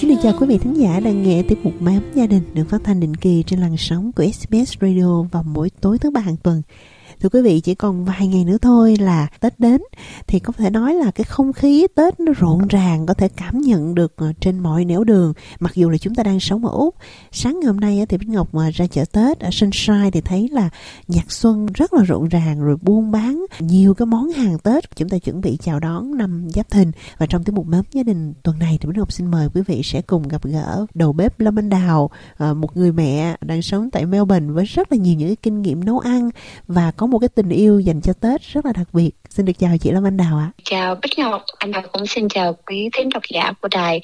Xin được chào quý vị thính giả đang nghe tiếp mục Mám Gia đình được phát thanh định kỳ trên làn sóng của SBS Radio vào mỗi tối thứ ba hàng tuần. Thưa quý vị, chỉ còn vài ngày nữa thôi là Tết đến. Thì có thể nói là cái không khí Tết nó rộn ràng có thể cảm nhận được ờ, trên mọi nẻo đường. Mặc dù là chúng ta đang sống ở Úc. Sáng ngày hôm nay thì Bích Ngọc ờ, ra chợ Tết ở Sunshine thì thấy là nhạc xuân rất là rộn ràng rồi buôn bán nhiều cái món hàng Tết. Chúng ta chuẩn bị chào đón năm Giáp Thìn. Và trong tiết mục mớm gia đình tuần này thì Bích Ngọc xin mời quý vị sẽ cùng gặp gỡ đầu bếp Lâm Anh Đào ờ, một người mẹ đang sống tại Melbourne với rất là nhiều những cái kinh nghiệm nấu ăn và có một cái tình yêu dành cho Tết rất là đặc biệt. Xin được chào chị Lâm Anh Đào ạ. Chào Bích Ngọc, anh Đào cũng xin chào quý thính độc giả của đài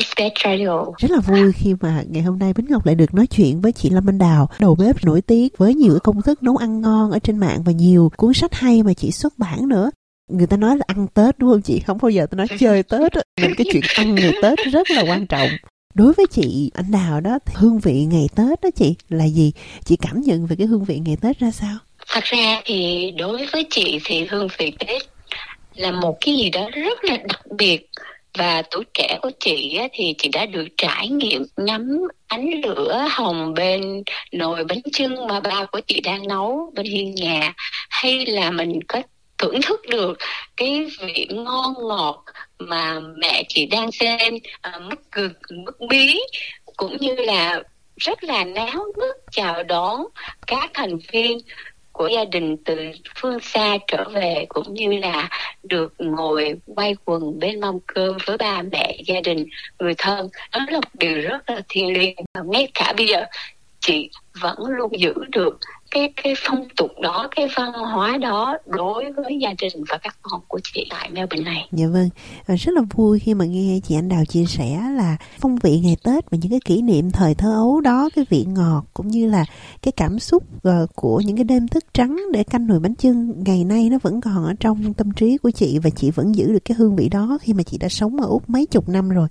SBS Radio. Rất là vui khi mà ngày hôm nay Bích Ngọc lại được nói chuyện với chị Lâm Anh Đào, đầu bếp nổi tiếng với nhiều cái công thức nấu ăn ngon ở trên mạng và nhiều cuốn sách hay mà chị xuất bản nữa. Người ta nói là ăn Tết đúng không chị? Không bao giờ tôi nói chơi Tết á. Nên cái chuyện ăn ngày Tết rất là quan trọng. Đối với chị anh Đào đó, thì hương vị ngày Tết đó chị là gì? Chị cảm nhận về cái hương vị ngày Tết ra sao? Thật ra thì đối với chị thì hương vị Tết là một cái gì đó rất là đặc biệt. Và tuổi trẻ của chị thì chị đã được trải nghiệm ngắm ánh lửa hồng bên nồi bánh trưng mà ba của chị đang nấu bên hiên nhà. Hay là mình có thưởng thức được cái vị ngon ngọt mà mẹ chị đang xem à, mứt gừng mứt bí cũng như là rất là náo nức chào đón các thành viên của gia đình từ phương xa trở về cũng như là được ngồi quay quần bên mâm cơm với ba mẹ gia đình, người thân. Đó là một điều rất là thiêng liêng. Ngay cả bây giờ chị vẫn luôn giữ được cái cái phong tục đó cái văn hóa đó đối với gia đình và các con của chị tại Melbourne này Dạ vâng, và rất là vui khi mà nghe chị Anh Đào chia sẻ là phong vị ngày Tết và những cái kỷ niệm thời thơ ấu đó, cái vị ngọt cũng như là cái cảm xúc ờ, của những cái đêm thức trắng để canh nồi bánh chưng ngày nay nó vẫn còn ở trong tâm trí của chị và chị vẫn giữ được cái hương vị đó khi mà chị đã sống ở Úc mấy chục năm rồi.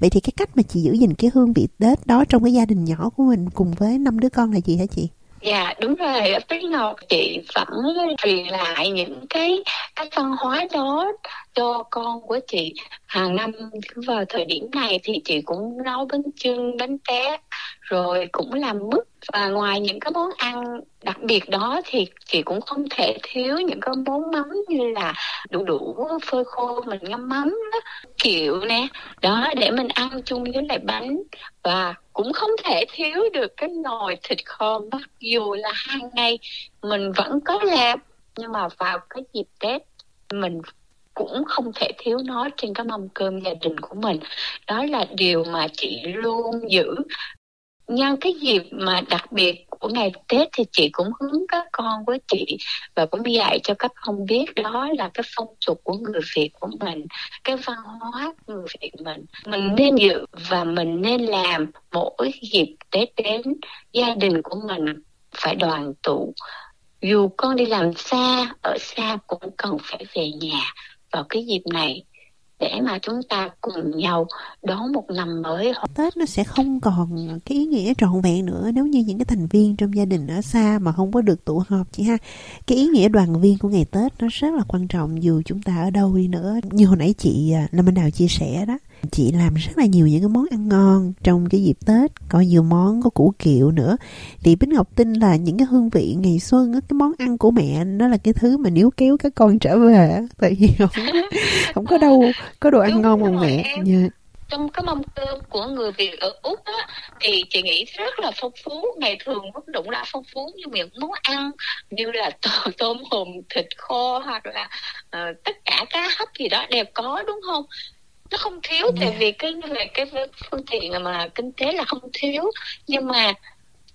Vậy thì cái cách mà chị giữ gìn cái hương vị Tết đó trong cái gia đình nhỏ của mình cùng với năm đứa con là gì hả chị? Dạ đúng rồi, tức là chị vẫn truyền lại những cái cái văn hóa đó cho con của chị hàng năm cứ vào thời điểm này thì chị cũng nấu bánh chưng, bánh tét rồi cũng làm mứt và ngoài những cái món ăn đặc biệt đó thì chị cũng không thể thiếu những cái món mắm như là đu đủ phơi khô mình ngâm mắm đó, kiệu nè. Đó để mình ăn chung với lại bánh. Và cũng không thể thiếu được cái nồi thịt kho mặc dù là hàng ngày mình vẫn có làm nhưng mà vào cái dịp tết mình cũng không thể thiếu nó trên cái mâm cơm gia đình của mình. Đó là điều mà chị luôn giữ nhân cái dịp mà đặc biệt của ngày Tết thì chị cũng hướng các con của chị và cũng dạy cho các con biết đó là cái phong tục của người Việt của mình, cái văn hóa của người Việt mình. Mình nên dự và mình nên làm mỗi dịp Tết đến gia đình của mình phải đoàn tụ. Dù con đi làm xa, ở xa cũng cần phải về nhà vào cái dịp này để mà chúng ta cùng nhau đón một năm mới Tết nó sẽ không còn cái ý nghĩa trọn vẹn nữa nếu như những cái thành viên trong gia đình ở xa mà không có được tụ họp chị ha. Cái ý nghĩa đoàn viên của ngày Tết nó rất là quan trọng dù chúng ta ở đâu đi nữa. Như hồi nãy chị à, Lâm Anh Đào chia sẻ đó, chị làm rất là nhiều những cái món ăn ngon trong cái dịp Tết, có nhiều món có củ kiệu nữa. Thì Bích Ngọc tin là những cái hương vị ngày xuân cái món ăn của mẹ nó là cái thứ mà níu kéo các con trở về tại vì không không có đâu có đồ ăn Đúng ngon bằng mẹ. em. Dạ. trong cái mâm cơm của người Việt ở Úc á, thì chị nghĩ rất là phong phú ngày thường mức cũng đã phong phú như những món ăn như là tô, tôm hùm thịt kho hoặc là ờ, tất cả cá hấp gì đó đều có đúng không nó không thiếu tại Dạ. vì cái về cái phương tiện mà kinh tế là không thiếu nhưng mà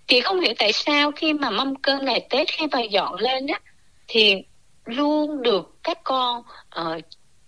chị không hiểu tại sao khi mà mâm cơm ngày Tết khi mà dọn lên á thì luôn được các con ờ,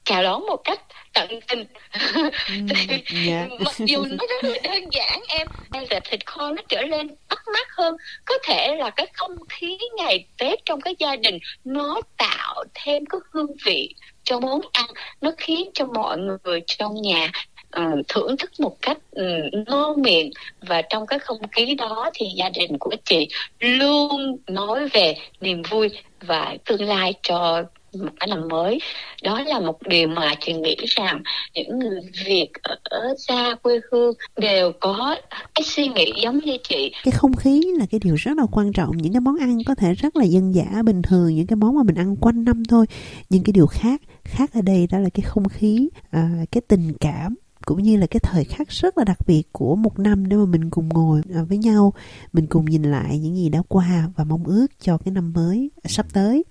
chào đón một cách tận tình yeah. mặc dù nó rất là đơn giản em bây giờ thịt kho nó trở lên bắt mắt hơn có thể là cái không khí ngày tết trong cái gia đình nó tạo thêm cái hương vị cho món ăn nó khiến cho mọi người trong nhà uh, thưởng thức một cách um, ngon miệng. Và trong cái không khí đó thì gia đình của chị luôn nói về niềm vui và tương lai cho một cái năm mới. Đó là một điều mà chị nghĩ rằng những người việt ở xa quê hương đều có cái suy nghĩ giống như chị. Cái không khí là cái điều rất là quan trọng. Những cái món ăn có thể rất là dân dã bình thường những cái món mà mình ăn quanh năm thôi. Nhưng cái điều khác khác ở đây đó là cái không khí à, cái tình cảm cũng như là cái thời khắc rất là đặc biệt của một năm để mà mình cùng ngồi à, với nhau mình cùng nhìn lại những gì đã qua và mong ước cho cái năm mới sắp tới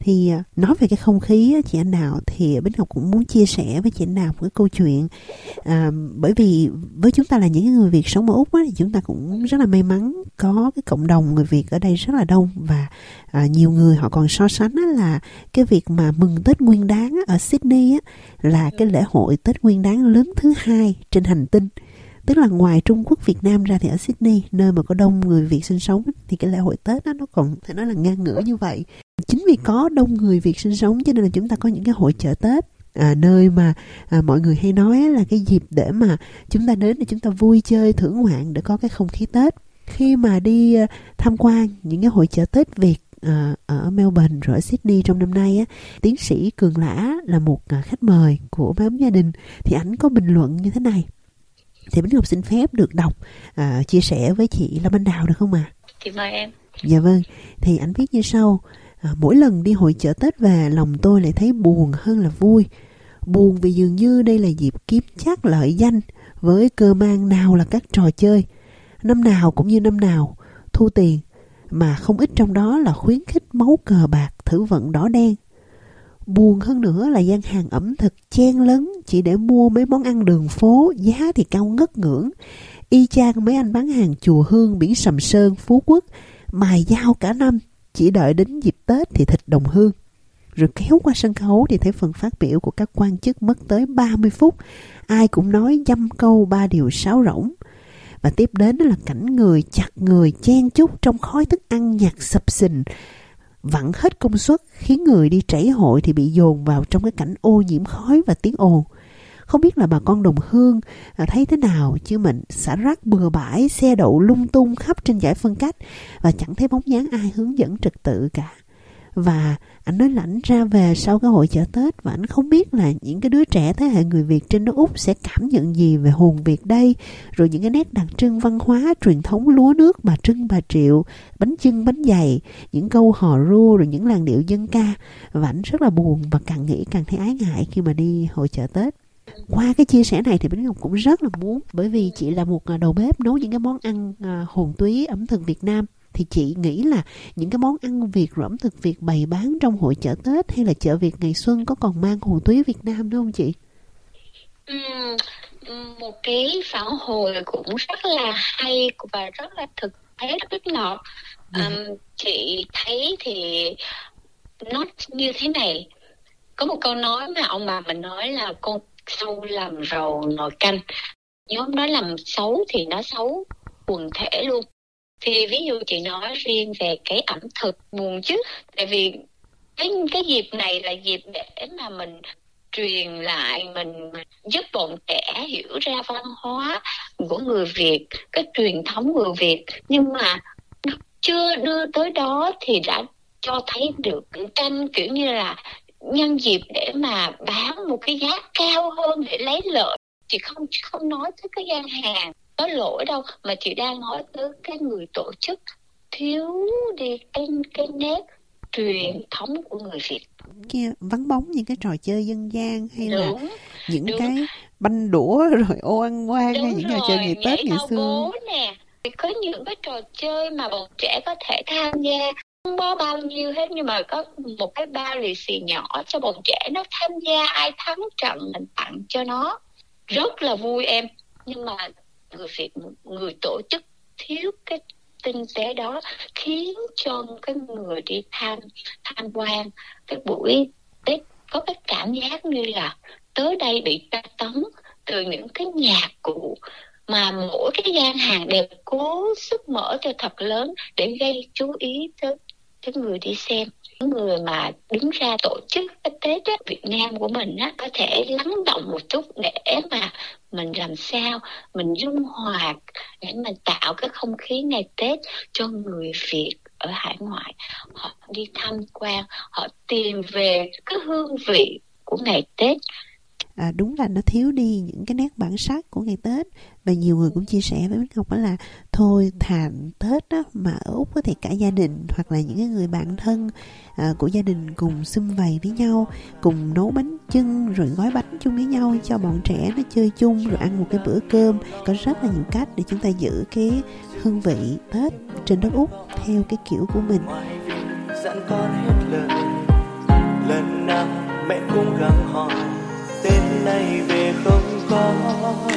thì à, nói về cái không khí chị anh nào thì bích ngọc cũng muốn chia sẻ với chị anh nào một cái câu chuyện. À, bởi vì với chúng ta là những người việt sống ở úc á, thì chúng ta cũng rất là may mắn có cái cộng đồng người việt ở đây rất là đông. Và à, nhiều người họ còn so sánh á, là cái việc mà mừng tết nguyên đáng á, ở sydney á, là cái lễ hội tết nguyên đáng lớn thứ hai trên hành tinh tức là ngoài Trung Quốc Việt Nam ra thì ở Sydney nơi mà có đông người Việt sinh sống thì cái lễ hội Tết đó, nó còn thể nói là ngang ngửa như vậy. Chính vì có đông người Việt sinh sống cho nên là chúng ta có những cái hội chợ Tết à, nơi mà à, mọi người hay nói là cái dịp để mà chúng ta đến để chúng ta vui chơi thưởng ngoạn để có cái không khí Tết. Khi mà đi à, tham quan những cái hội chợ Tết Việt à, ở Melbourne rồi ở Sydney trong năm nay á tiến sĩ Cường Lã là một à, khách mời của nhóm gia đình thì ảnh có bình luận như thế này thì Bính Ngọc xin phép được đọc à, chia sẻ với chị Lâm Anh Đào được không ạ? À? Chị mời em. Dạ vâng, thì ảnh viết như sau. À, mỗi lần đi hội chợ Tết về lòng tôi lại thấy buồn hơn là vui. Buồn vì dường như đây là dịp kiếm chắc lợi danh với cơ mang nào là các trò chơi. Năm nào cũng như năm nào, thu tiền, mà không ít trong đó là khuyến khích máu cờ bạc thử vận đỏ đen Buồn hơn nữa là gian hàng ẩm thực chen lấn chỉ để mua mấy món ăn đường phố giá thì cao ngất ngưỡng. Y chang mấy anh bán hàng chùa hương biển Sầm Sơn, Phú Quốc, mài dao cả năm, chỉ đợi đến dịp Tết thì thịt đồng hương. Rồi kéo qua sân khấu thì thấy phần phát biểu của các quan chức mất tới 30 phút. Ai cũng nói dăm câu ba điều sáo rỗng. Và tiếp đến là cảnh người chặt người chen chúc trong khói thức ăn nhạt sập sình vặn hết công suất khiến người đi trảy hội thì bị dồn vào trong cái cảnh ô nhiễm khói và tiếng ồn. Không biết là bà con đồng hương à, thấy thế nào chứ mình xả rác bừa bãi, xe đậu lung tung khắp trên giải phân cách và chẳng thấy bóng dáng ai hướng dẫn trật tự cả và anh nói là ảnh ra về sau cái hội chợ Tết và anh không biết là những cái đứa trẻ thế hệ người Việt trên nước Úc sẽ cảm nhận gì về hồn Việt đây. Rồi những cái nét đặc trưng văn hóa, truyền thống lúa nước bà Trưng, bà Triệu, bánh chưng, bánh dày, những câu hò ru rồi những làn điệu dân ca. Và anh rất là buồn và càng nghĩ càng thấy ái ngại khi mà đi hội chợ Tết. Qua cái chia sẻ này thì Bính Ngọc cũng rất là muốn, bởi vì chị là một à, đầu bếp nấu những cái món ăn à, hồn túy ẩm thực Việt Nam thì chị nghĩ là những cái món ăn Việt rồi ẩm thực Việt bày bán trong hội chợ Tết hay là chợ Việt ngày xuân có còn mang hồn túy Việt Nam nữa không chị? Uhm, một cái phản hồi cũng rất là hay và rất là thực tế rất ngọt. Um, chị thấy thì nó như thế này có một câu nói mà ông bà mình nói là con sâu làm rầu nồi canh nhóm nó làm xấu thì nó xấu quần thể luôn thì ví dụ chị nói riêng về cái ẩm thực buồn chứ tại vì cái cái dịp này là dịp để mà mình truyền lại mình, giúp bọn trẻ hiểu ra văn hóa của người Việt cái truyền thống người Việt. Nhưng mà chưa đưa tới đó thì đã cho thấy được tranh kiểu như là nhân dịp để mà bán một cái giá cao hơn để lấy lợi. Chị không không nói tới cái gian hàng có lỗi đâu. Mà chị đang nói tới cái người tổ chức thiếu đi cái cái nét truyền thống của người Việt. Kia vắng bóng những cái trò chơi dân gian hay đúng, là những đúng. cái banh đũa rồi ô ăn quan hay những trò chơi ngày Tết ngày xưa. bố nè. Có những cái trò chơi mà bọn trẻ có thể tham gia không có bao nhiêu hết nhưng mà có một cái bao lì xì nhỏ cho bọn trẻ nó tham gia ai thắng trận mình tặng cho nó. Rất là vui em. Nhưng mà người Việt, người tổ chức thiếu cái tinh tế đó khiến cho cái người đi tham tham quan cái buổi Tết có cái cảm giác như là tới đây bị tra tấn từ những cái nhạc cụ mà mỗi cái gian hàng đều cố sức mở cho thật lớn để gây chú ý tới cái người đi xem. Những người mà đứng ra tổ chức cái Tết á, Việt Nam của mình á, có thể lắng động một chút để mà mình làm sao mình dung hòa để mình tạo cái không khí ngày Tết cho người Việt ở hải ngoại. Họ đi tham quan họ tìm về cái hương vị của ngày Tết. À, đúng là nó thiếu đi những cái nét bản sắc của ngày Tết và nhiều người cũng chia sẻ với Bích Ngọc đó là thôi thà Tết đó mà ở Úc thì cả gia đình hoặc là những người bạn thân à, của gia đình cùng xung vầy với nhau cùng nấu bánh chưng rồi gói bánh chung với nhau cho bọn trẻ nó chơi chung rồi ăn một cái bữa cơm. Có rất là nhiều cách để chúng ta giữ cái hương vị Tết trên đất Úc theo cái kiểu của mình. Dặn con hết lời lần nào mẹ cũng gắng hỏi Tết này về không có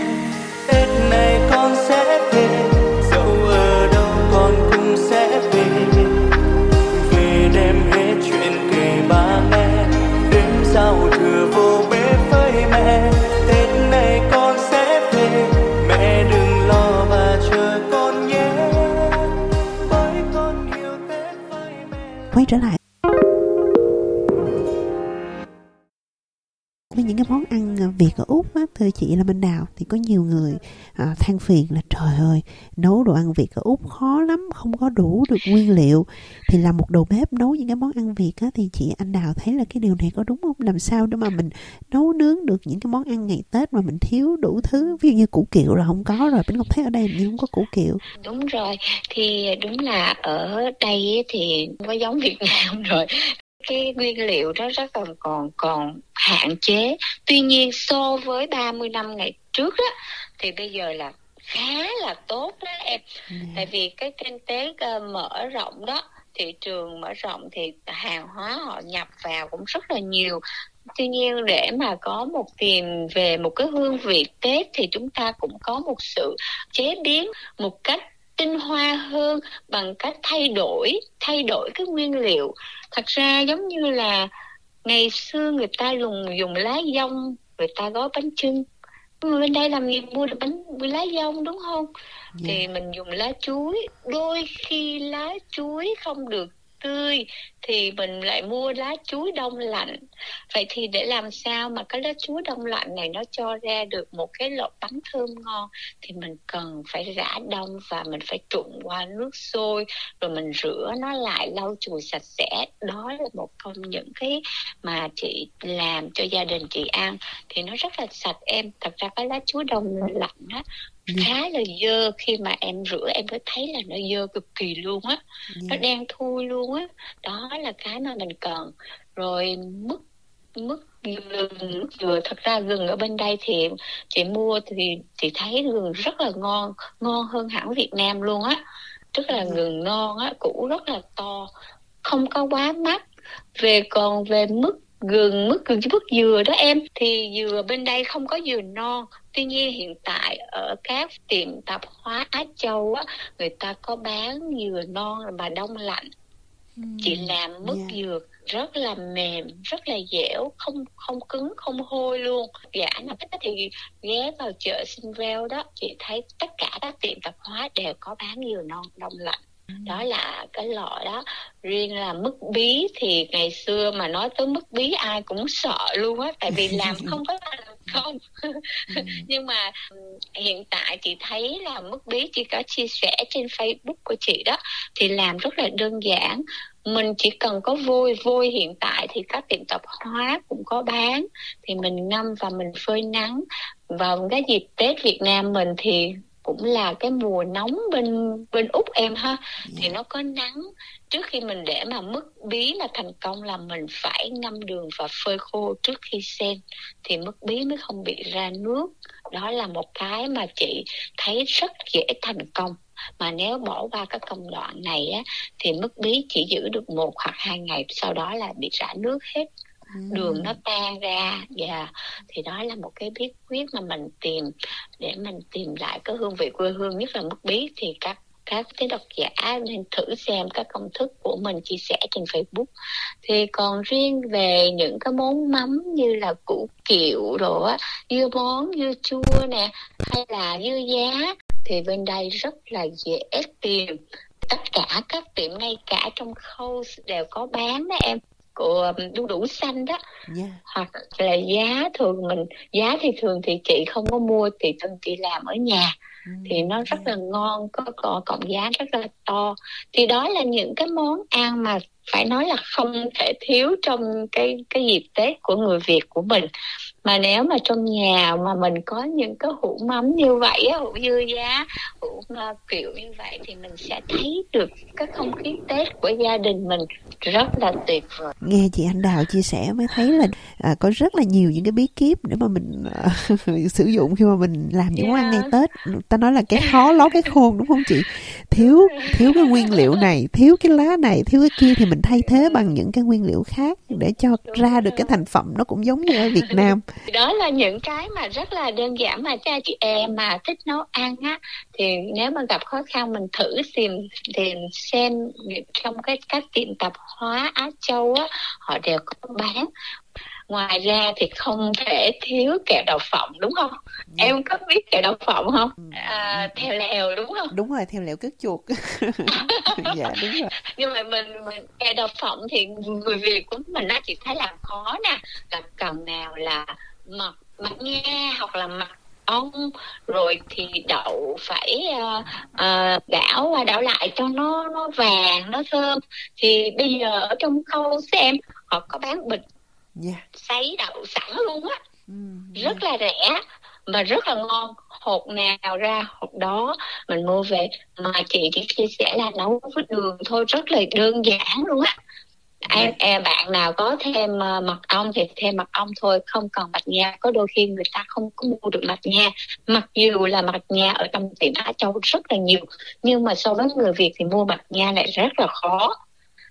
thưa chị là bên Đào thì có nhiều người à, than phiền là trời ơi nấu đồ ăn Việt ở Úc khó lắm không có đủ được nguyên liệu. Thì là một đầu bếp nấu những cái món ăn Việt á, thì chị Anh Đào thấy là cái điều này có đúng không? Làm sao để mà mình nấu nướng được những cái món ăn ngày Tết mà mình thiếu đủ thứ? Ví dụ như củ kiệu là không có rồi bên Ngọc thấy ở đây mình không có củ kiệu. Đúng rồi thì đúng là ở đây thì có giống Việt Nam rồi cái nguyên liệu đó rất còn còn còn hạn chế. Tuy nhiên so với 30 năm ngày trước đó thì bây giờ là khá là tốt đó em. Tại vì cái kinh tế ờ, mở rộng đó thị trường mở rộng thì hàng hóa họ nhập vào cũng rất là nhiều. Tuy nhiên để mà có một tìm về một cái hương vị tết thì chúng ta cũng có một sự chế biến một cách tinh hoa hơn bằng cách thay đổi thay đổi cái nguyên liệu. Thật ra giống như là ngày xưa người ta dùng dùng lá dong người ta gói bánh trưng bên đây làm gì? Mua được bánh lá dong đúng không? Thì mình dùng lá chuối. Đôi khi lá chuối không được tươi thì mình lại mua lá chuối đông lạnh. Vậy thì để làm sao mà cái lá chuối đông lạnh này nó cho ra được một cái lọt bánh thơm ngon thì mình cần phải rã đông và mình phải trụng qua nước sôi rồi mình rửa nó lại lau chùi sạch sẽ. Đó là một trong những cái mà chị làm cho gia đình chị ăn thì nó rất là sạch em. Thật ra cái lá chuối đông lạnh đó khá là dơ. Khi mà em rửa em có thấy là nó dơ cực kỳ luôn á. Nó đen thui luôn á. Đó là cái mà mình cần. Rồi mức mức gừng mức dừa thật ra gừng ở bên đây thì chị mua thì chị thấy gừng rất là ngon ngon hơn hẳn Việt Nam luôn á. Tức là gừng non á củ rất là to không có quá mắc. Về còn về mức gừng mức gừng chứ mức dừa đó em. Thì dừa bên đây không có dừa non. Tuy nhiên hiện tại ở các tiệm tạp hóa Á Châu á người ta có bán dừa non mà đông lạnh. Chị làm mức yeah. dừa rất là mềm rất là dẻo không không cứng không hôi luôn. Dạ nào thích thì ghé vào chợ Sinville đó chị thấy tất cả các tiệm tạp hóa đều có bán dừa non đông lạnh đó là cái loại đó. Riêng là mức bí thì ngày xưa mà nói tới mức bí ai cũng sợ luôn á tại vì làm không có làm không. Nhưng mà hiện tại chị thấy là mức bí chị có chia sẻ trên facebook của chị đó thì làm rất là đơn giản. Mình chỉ cần có vôi vôi hiện tại thì các tiệm tạp hóa cũng có bán. Thì mình ngâm và mình phơi nắng. Vào cái dịp tết việt nam mình thì cũng là cái mùa nóng bên bên úc em ha. Thì nó có nắng. Trước khi mình để mà mức bí là thành công là mình phải ngâm đường và phơi khô trước khi sen. Thì mức bí mới không bị ra nước. Đó là một cái mà chị thấy rất dễ thành công. Mà nếu bỏ qua cái công đoạn này á thì mức bí chỉ giữ được một hoặc hai ngày sau đó là bị rã nước hết đường nó tan ra và thì đó là một cái bí quyết mà mình tìm để mình tìm lại cái hương vị quê hương nhất là mức bí. Thì các các cái độc giả nên thử xem các công thức của mình chia sẻ trên Facebook. Thì còn riêng về những cái món mắm như là củ kiệu rồi á dưa món dưa chua nè hay là dưa giá thì bên đây rất là dễ tìm. Tất cả các tiệm ngay cả trong khâu đều có bán đó em của đu đủ xanh đó. Yeah. hoặc là giá thường mình giá thì thường thì chị không có mua thì thường chị làm ở nhà. Thì nó rất là ngon có, có cộng giá rất là to. Thì đó là những cái món ăn mà phải nói là không thể thiếu trong cái cái dịp tết của người việt của mình. Mà nếu mà trong nhà mà mình có những cái hũ mắm như vậy á hũ dưa giá hũ uh, kiểu như vậy thì mình sẽ thấy được cái không khí tết của gia đình mình rất là tuyệt vời. Nghe chị anh đào chia sẻ mới thấy là à, có rất là nhiều những cái bí kíp để mà mình à, sử dụng khi mà mình làm những yeah. món ăn ngày tết. Ta nói là cái khó ló cái khôn đúng không chị thiếu thiếu cái nguyên liệu này thiếu cái lá này thiếu cái kia thì mình thay thế bằng những cái nguyên liệu khác để cho ra được cái thành phẩm nó cũng giống như ở Việt Nam. đó là những cái mà rất là đơn giản mà cha chị em mà thích nấu ăn á. Thì nếu mà gặp khó khăn mình thử tìm tìm xem trong cái các tiệm tạp hóa Á Châu á họ đều có bán ngoài ra thì không thể thiếu kẹo đậu phộng đúng không? Dạ. em có biết kẹo đậu phộng không? Ừ. à, theo lèo đúng không? Đúng rồi theo lèo cất chuột. Dạ đúng rồi. Nhưng mà mình mình kẹo đậu phộng thì người việt của mình nó chỉ thấy làm khó nè. Là cần nào là mật mật nha hoặc là mật ong rồi thì đậu phải uh, uh, đảo qua đảo lại cho nó nó vàng nó thơm. Thì bây giờ ở trong khâu xem họ có bán bịch yeah. sấy đậu sẵn luôn á. Mm, rất là rẻ mà rất là ngon. Hột nào ra hột đó mình mua về. Mà chị chỉ chia sẻ là nấu với đường thôi rất là đơn giản luôn á. Em, em bạn nào có thêm uh, mật ong thì thêm mật ong thôi không cần mật nha. Có đôi khi người ta không có mua được mật nha. Mặc dù là mật nha ở trong tiệm Á Châu rất là nhiều nhưng mà so với người Việt thì mua mật nha lại rất là khó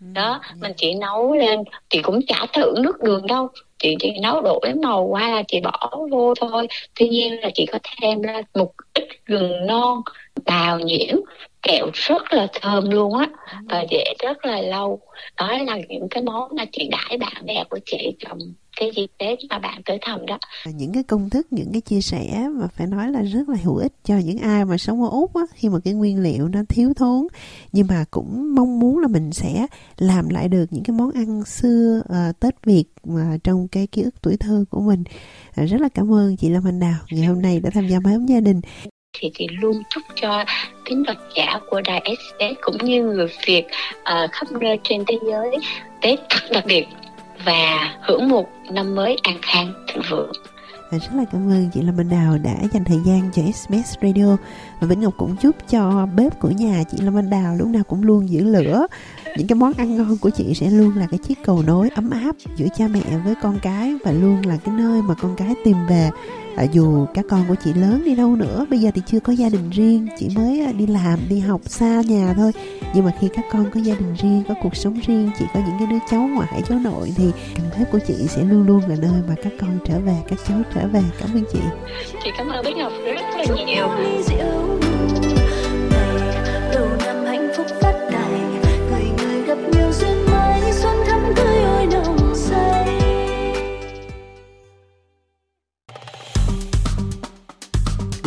đó mình chỉ nấu lên chị cũng chả thử nước đường đâu. Chị chỉ nấu đổi màu qua là chị bỏ vô thôi. Tuy nhiên là chị có thêm ra một ít gừng non bào nhuyễn kẹo rất là thơm luôn á. Và để rất là lâu. Đó là những cái món mà chị đãi bạn bè của chị trong cái dịp Tết mà bạn tới thăm đó. Những cái công thức, những cái chia sẻ mà phải nói là rất là hữu ích cho những ai mà sống ở Úc á, khi mà cái nguyên liệu nó thiếu thốn nhưng mà cũng mong muốn là mình sẽ làm lại được những cái món ăn xưa uh, Tết Việt mà trong cái ký ức tuổi thơ của mình. Uh, rất là cảm ơn chị Lâm Anh Đào ngày hôm nay đã tham gia máy ấm gia đình thì chị luôn chúc cho kính độc giả của đài SBS cũng như người Việt uh, khắp nơi trên thế giới Tết thật đặc biệt và hưởng một năm mới an khang, thịnh vượng. Rất là cảm ơn chị Lâm Minh Đào đã dành thời gian cho SBS Radio và Vĩnh Ngọc cũng chúc cho bếp của nhà chị Lâm Minh Đào lúc nào cũng luôn giữ lửa những cái món ăn ngon của chị sẽ luôn là cái chiếc cầu nối ấm áp giữa cha mẹ với con cái và luôn là cái nơi mà con cái tìm về. À, dù các con của chị lớn đi đâu nữa bây giờ thì chưa có gia đình riêng chị mới à, đi làm đi học xa nhà thôi. Nhưng mà khi các con có gia đình riêng có cuộc sống riêng chị có những cái đứa cháu ngoại cháu nội thì căn bếp của chị sẽ luôn luôn là nơi mà các con trở về các cháu trở về. Cảm ơn chị. Chị cảm ơn bích ngọc rất là nhiều